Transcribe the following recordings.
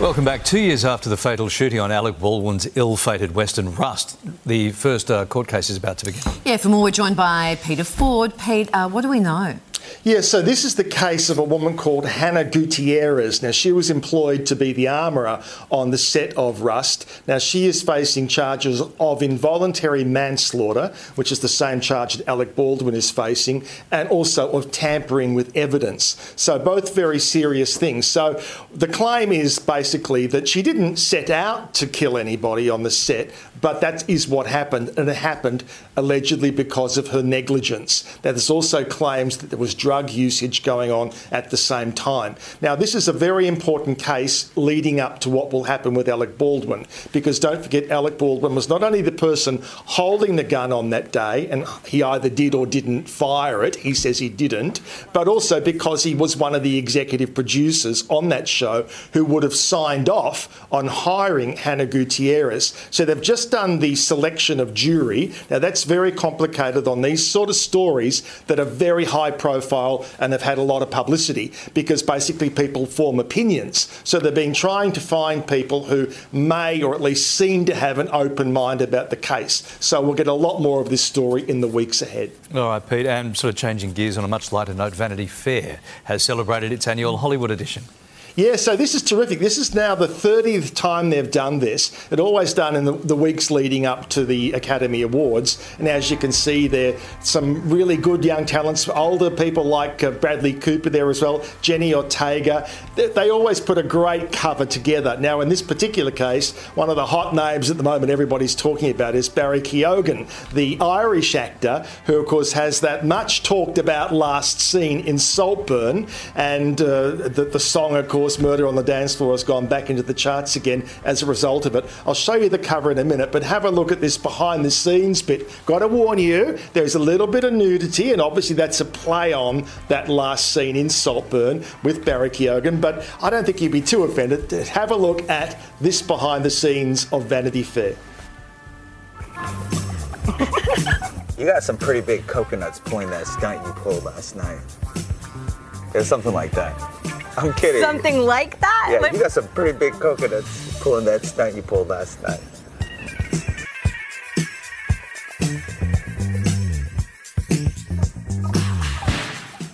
Welcome back. Two years after the fatal shooting on Alec Baldwin's ill fated Western Rust, the first uh, court case is about to begin. Yeah, for more, we're joined by Peter Ford. Pete, uh, what do we know? Yeah, so this is the case of a woman called Hannah Gutierrez. Now, she was employed to be the armourer on the set of Rust. Now, she is facing charges of involuntary manslaughter, which is the same charge that Alec Baldwin is facing, and also of tampering with evidence. So, both very serious things. So, the claim is basically that she didn't set out to kill anybody on the set, but that is what happened, and it happened allegedly because of her negligence. Now, there's also claims that there was drug usage going on at the same time. Now, this is a very important case leading up to what will happen with Alec Baldwin, because don't forget, Alec Baldwin was not only the person holding the gun on that day, and he either did or didn't fire it, he says he didn't, but also because he was one of the executive producers on that show who would have signed off on hiring Hannah Gutierrez. So they've just done the selection of jury. Now, that's very complicated on these sort of stories that are very high profile and have had a lot of publicity because basically people form opinions. So they've been trying to find people who may or at least seem to have an open mind about the case. So we'll get a lot more of this story in the weeks ahead. All right, Pete, and sort of changing gears on a much lighter note, Vanity Fair has celebrated its annual Hollywood edition. Yeah, so this is terrific. This is now the 30th time they've done this. It always done in the, the, weeks leading up to the Academy Awards. And as you can see, there some really good young talents, older people like uh, Bradley Cooper there as well, Jenny Ortega. They, they, always put a great cover together. Now, in this particular case, one of the hot names at the moment everybody's talking about is Barry Keoghan, the Irish actor who, of course, has that much talked about last scene in Saltburn and uh, the, the song, of course Murder on the Dance Floor has gone back into the charts again as a result of it. I'll show you the cover in a minute, but have a look at this behind the scenes bit. Got to warn you, there's a little bit of nudity, and obviously that's a play on that last scene in Saltburn with Barry Keoghan, but I don't think you'd be too offended. Have a look at this behind the scenes of Vanity Fair. you got some pretty big coconuts pulling that stunt you pulled last night. It's something like that. I'm kidding. Something like that? Yeah, like- you got some pretty big coconuts pulling that stunt you pulled last night.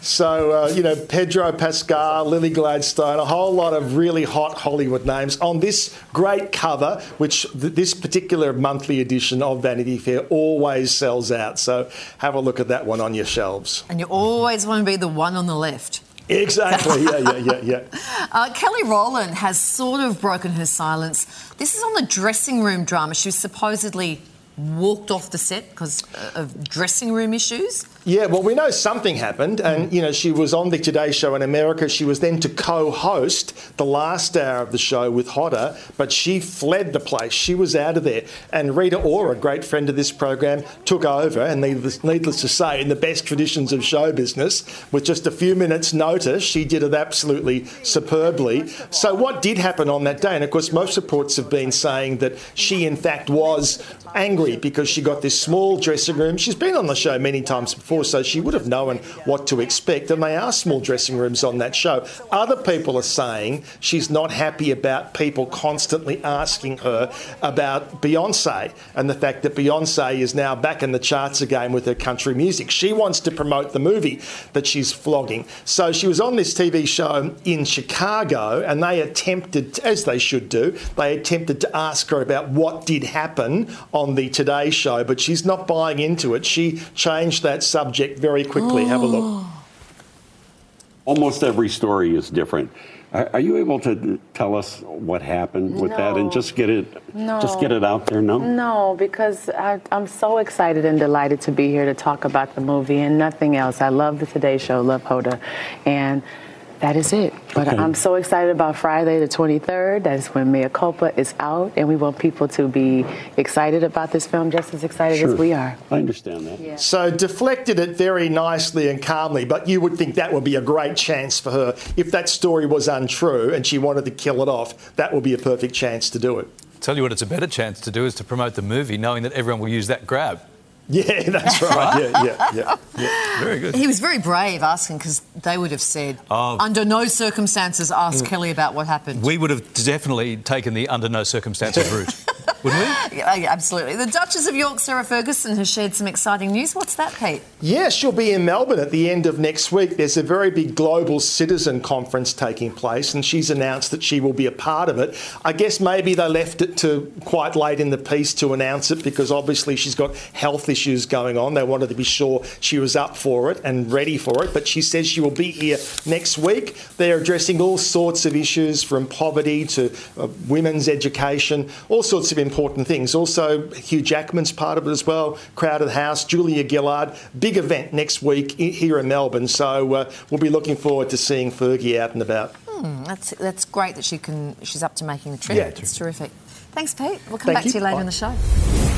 So, uh, you know, Pedro Pascal, Lily Gladstone, a whole lot of really hot Hollywood names on this great cover, which th- this particular monthly edition of Vanity Fair always sells out. So, have a look at that one on your shelves. And you always want to be the one on the left. Exactly. Yeah, yeah, yeah, yeah. Uh, Kelly Rowland has sort of broken her silence. This is on the dressing room drama. She was supposedly walked off the set because uh, of dressing room issues. Yeah, well, we know something happened, and you know she was on the Today Show in America. She was then to co-host the last hour of the show with Hoda, but she fled the place. She was out of there, and Rita Ora, a great friend of this program, took over. And needless, needless to say, in the best traditions of show business, with just a few minutes' notice, she did it absolutely superbly. So, what did happen on that day? And of course, most reports have been saying that she, in fact, was angry because she got this small dressing room. She's been on the show many times before so she would have known what to expect. And they are small dressing rooms on that show. Other people are saying she's not happy about people constantly asking her about Beyonce and the fact that Beyonce is now back in the charts again with her country music. She wants to promote the movie that she's flogging. So she was on this TV show in Chicago and they attempted, as they should do, they attempted to ask her about what did happen on the Today Show, but she's not buying into it. She changed that subject very quickly. Oh. Have a look. Oh. Almost every story is different. Are you able to tell us what happened with no. that and just get it no. just get it out there? No. No, because I, am so excited and delighted to be here to talk about the movie and nothing else. I love the Today Show, love Hoda, and that is it. But okay. I'm so excited about Friday the 23rd. That's when Mea Culpa is out, and we want people to be excited about this film just as excited sure. as we are. I understand that. Yeah. So deflected it very nicely and calmly, but you would think that would be a great chance for her. If that story was untrue and she wanted to kill it off, that would be a perfect chance to do it. Tell you what, it's a better chance to do is to promote the movie, knowing that everyone will use that grab. Yeah, that's right. yeah, yeah, yeah, yeah. Very good. He was very brave asking because they would have said, Oh. under no circumstances ask Kelly about what happened. We would have definitely taken the under no circumstances route, wouldn't we? Yeah, yeah, absolutely. The Duchess of York, Sarah Ferguson, has shared some exciting news. What's that, Pete? Yeah, she'll be in Melbourne at the end of next week. There's a very big global citizen conference taking place, and she's announced that she will be a part of it. I guess maybe they left it to quite late in the piece to announce it because obviously she's got health issues going on. They wanted to be sure she was up for it and ready for it, but she says she will be here next week. They're addressing all sorts of issues from poverty to uh, women's education, all sorts of important things. Also, Hugh Jackman's part of it as well, Crowded House, Julia Gillard. Big event next week here in Melbourne, so uh, we'll be looking forward to seeing Fergie out and about. That's that's great that she can. She's up to making the trip. Yeah, it's terrific. Thanks, Pete. We'll come Thank back you. to you later Bye. in the show.